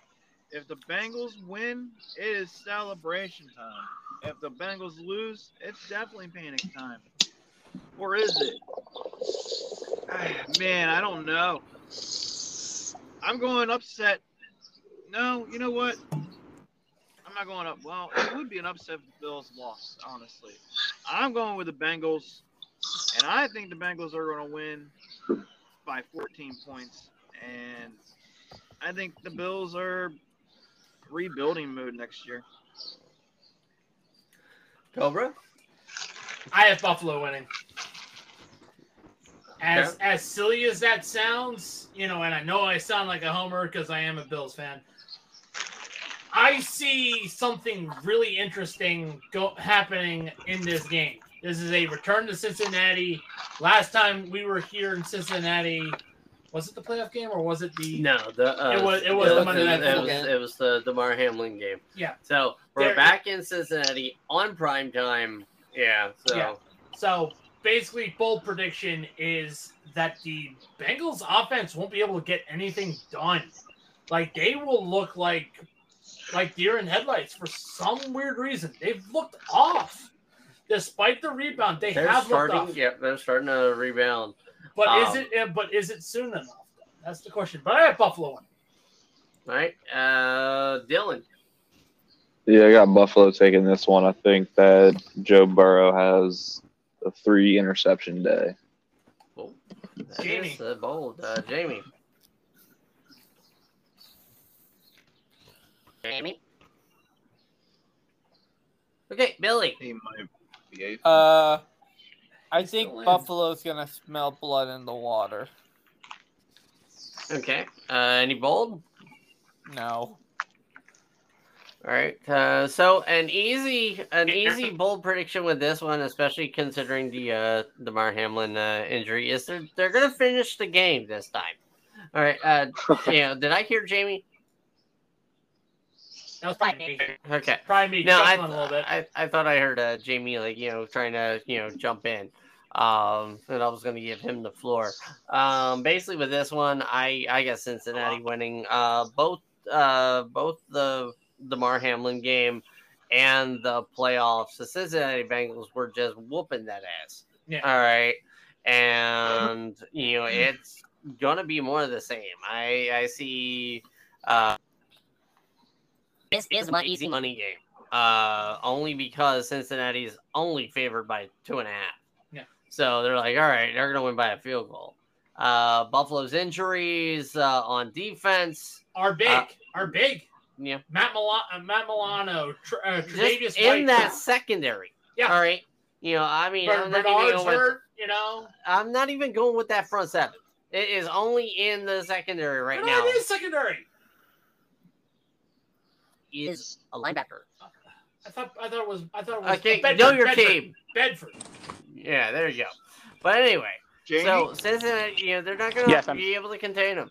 If the Bengals win, it is celebration time. If the Bengals lose, it's definitely panic time. Or is it? Man, I don't know. I'm going upset. No, you know what? I'm not going up. Well, it would be an upset if the Bills lost, honestly. I'm going with the Bengals, and I think the Bengals are going to win by 14 points. And I think the Bills are rebuilding mode next year. Cobra. I have Buffalo winning. As as silly as that sounds, you know, and I know I sound like a homer because I am a Bills fan. I see something really interesting go, happening in this game. This is a return to Cincinnati. Last time we were here in Cincinnati, was it the playoff game or was it the? No, the uh, It was- it was the Monday Night it, was, game. it was the Damar Hamlin game. Yeah. So we're There- back in Cincinnati on prime time. Yeah. So Yeah. So basically, bold prediction is that the Bengals offense won't be able to get anything done. Like they will look like like deer in headlights for some weird reason. They've looked off. Despite the rebound, they they're have looked off. Yeah, they're starting to rebound. But is Um, it? uh, But is it soon enough? That's the question. But I have Buffalo one. Right. Uh, Dylan. Yeah, I got Buffalo taking this one. I think that Joe Burrow has a three interception day. That Jamie. is, uh, bold. Uh, Jamie. Jamie. Okay, Billy. He might be a Uh, I think Still in. Buffalo's gonna smell blood in the water. Okay. Uh, any bold? No. All right. Uh, so an easy, an easy bold prediction with this one, especially considering the uh, Damar Hamlin uh, injury, is they're they're gonna finish the game this time. All right. Uh, you know, Did I hear Jamie? That was probably me. Okay. Probably me. No, I, chuckling a little bit. I I thought I heard uh, Jamie like you know trying to you know jump in, um, and I was going to give him the floor. Um, basically with this one, I I got Cincinnati winning. Uh, both uh both the Damar Hamlin game and the playoffs. The Cincinnati Bengals were just whooping that ass. Yeah. All right, and you know it's gonna be more of the same. I I see. Uh, This is my easy. money game. Uh, only because Cincinnati's only favored by two and a half. Yeah. So they're like, all right, they're gonna win by a field goal. Uh, Buffalo's injuries uh, on defense. Are big. Uh, are big. Yeah. Matt Milano, uh, Matt Milano, Tr- uh, Tre'Davious in White, that secondary. Yeah. All right. You know, I mean, I'm Bernard's not, even going with, hurt. You know, I'm not even going with that front seven. It is only in the secondary right Bernard now. is secondary. Is A linebacker. I thought. I thought it was. I thought it was. okay. Bedford, know your Bedford, team. Bedford. Yeah, there you go. But anyway, Jamie. So Cincinnati, you know, they're not going to Yes, I'm- be able to contain them.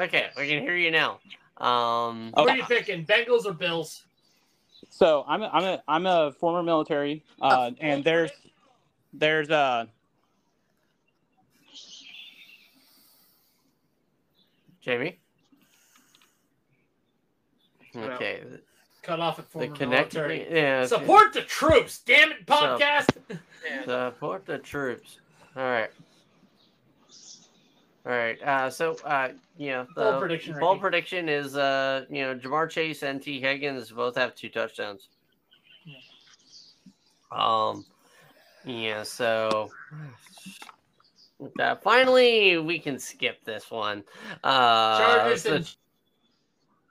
Okay, we can hear you now. Um, What are you picking? Bengals or Bills? So I'm a, I'm a I'm a former military, uh, and there's there's uh Jamie. Okay, Cut off at the former connect. military. Yeah, Support the troops. Damn it, podcast. support the troops. All right. All right. Uh, so, uh, you know, the Bold prediction, bold prediction is, uh, you know, Ja'Marr Chase and Tee Higgins both have two touchdowns. Um, yeah. So, uh, finally, we can skip this one. Uh, Chargers so- and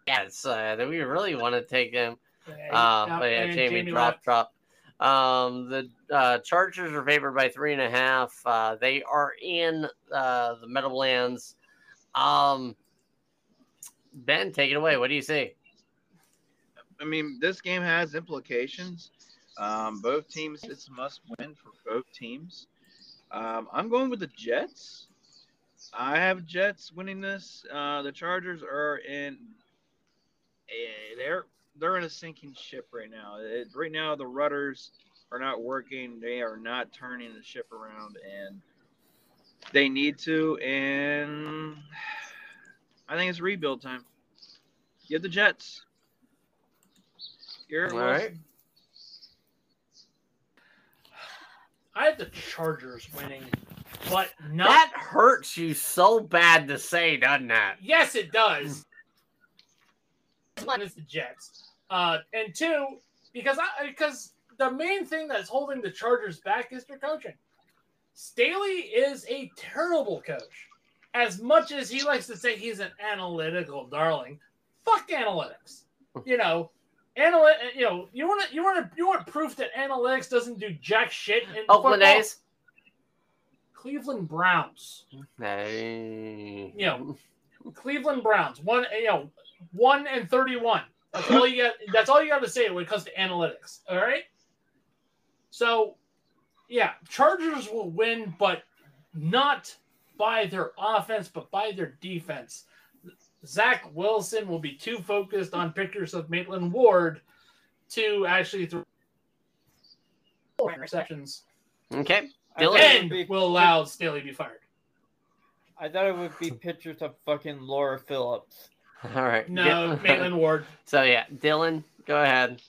yes, uh, that we really want to take them. Yeah, Uh, but yeah, Jamie, Jamie drop, left. drop. Um, the uh, Chargers are favored by three and a half. Uh, they are in uh, the Meadowlands. Um, ben, take it away. What do you see? I mean, this game has implications. Um, both teams, it's a must win for both teams. Um, I'm going with the Jets. I have Jets winning this. Uh, the Chargers are in. Eh, They're they're in a sinking ship right now. It, right now, the rudders are not working. They are not turning the ship around, and they need to. And I think it's rebuild time. Get the Jets. Garrett All Wilson. right. I have the Chargers winning, but not. That hurts you so bad to say, doesn't that? Yes, it does. One is the Jets, uh, and two because I because the main thing that's holding the Chargers back is their coaching. Staley is a terrible coach. As much as he likes to say he's an analytical darling, fuck analytics. You know, analyt. You know, you want to you want to you want proof that analytics doesn't do jack shit in Oakland football? A's. Cleveland Browns. Hey. You know, Cleveland Browns. One, you know, one and thirty-one. That's all you got. That's all you got to say when it comes to analytics. All right. So, yeah, Chargers will win, but not by their offense, but by their defense. Zach Wilson will be too focused on pictures of Maitland Ward to actually throw interceptions, Okay. I Dylan. thought it would and be- will allow Staley to be fired. I thought it would be pictures of fucking Laura Phillips. All right. No, Dil- Maitland Ward. So yeah, Dylan, go ahead.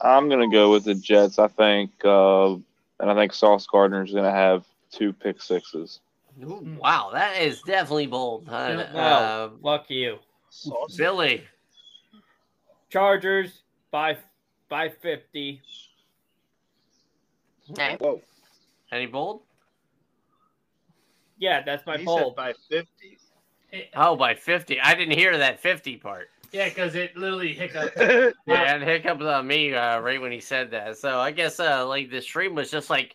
I'm gonna go with the Jets. I think, uh, and I think Sauce Gardner is gonna have two pick sixes. Ooh, wow, that is definitely bold. Huh? Yeah. uh, Fuck you. Billy. Chargers by by fifty. Okay. Whoa. Any bold? Yeah, that's my he poll. said by 50. Oh, by 50. I didn't hear that 50 part. Yeah, because it literally hiccuped. Yeah, and hiccup on me uh, right when he said that. So I guess uh, like the stream was just like,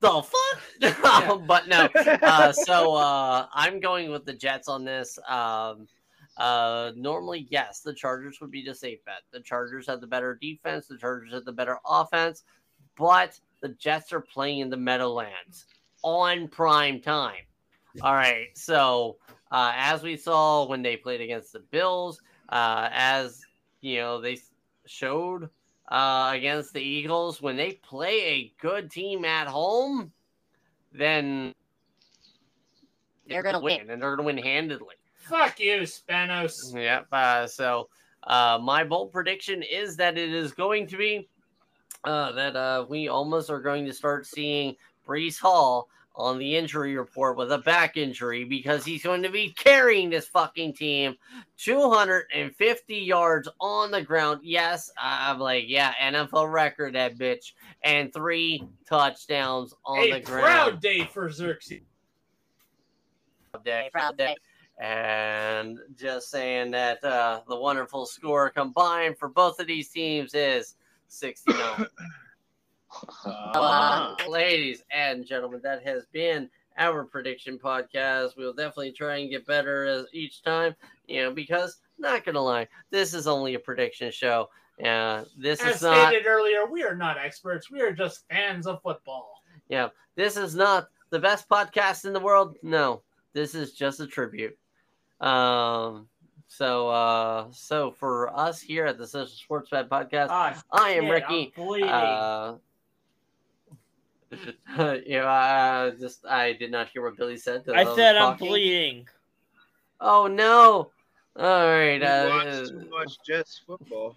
the fuck? but no. Uh, so uh, I'm going with the Jets on this. Um, uh, normally, yes, the Chargers would be the safe bet. The Chargers have the better defense. The Chargers have the better offense. But the Jets are playing in the Meadowlands on prime time. All right. So uh, as we saw when they played against the Bills, uh, as you know, they showed uh, against the Eagles when they play a good team at home, then They're gonna win. and they're gonna win handedly. Fuck you, Spanos. Yep. Uh, so uh, my bold prediction is that it is going to be uh, that uh, we almost are going to start seeing Breece Hall on the injury report with a back injury because he's going to be carrying this fucking team 250 yards on the ground. Yes, I'm like, yeah, NFL record that bitch, and three touchdowns on A the ground proud day for Xerxes. day. A proud day. And just saying that uh, the wonderful score combined for both of these teams is 69. Uh, Ladies and gentlemen, that has been our prediction podcast. We'll definitely try and get better as each time, you know, because not gonna lie, this is only a prediction show. Uh, this As is not stated earlier, we are not experts. We are just fans of football. Yeah, this is not the best podcast in the world. No, this is just a tribute. Um, so uh, so for us here at the Social Sports Pad Podcast, Ah, I am shit, Ricky. I'm bleeding. Uh, you know, I just I did not hear what Billy said. 'cause I was said I'm talking. bleeding. Oh no! All right, we uh, watched too much Jets football.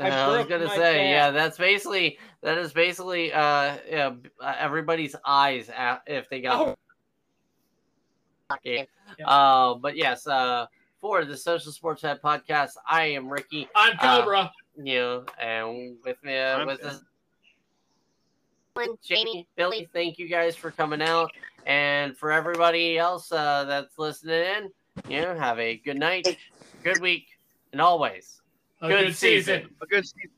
I I was gonna say, back. yeah, that's basically that is basically uh, yeah, uh, everybody's eyes at, if they got. Okay. Uh, but yes, uh, for the Social Sports Pad podcast, I am Ricky. I'm Cobra. You know, and with me uh, I'm with Ben. This. Jamie, Billy, thank you guys for coming out, and for everybody else uh, that's listening in, you know, have a good night, good week, and always A good good season. season. A good season.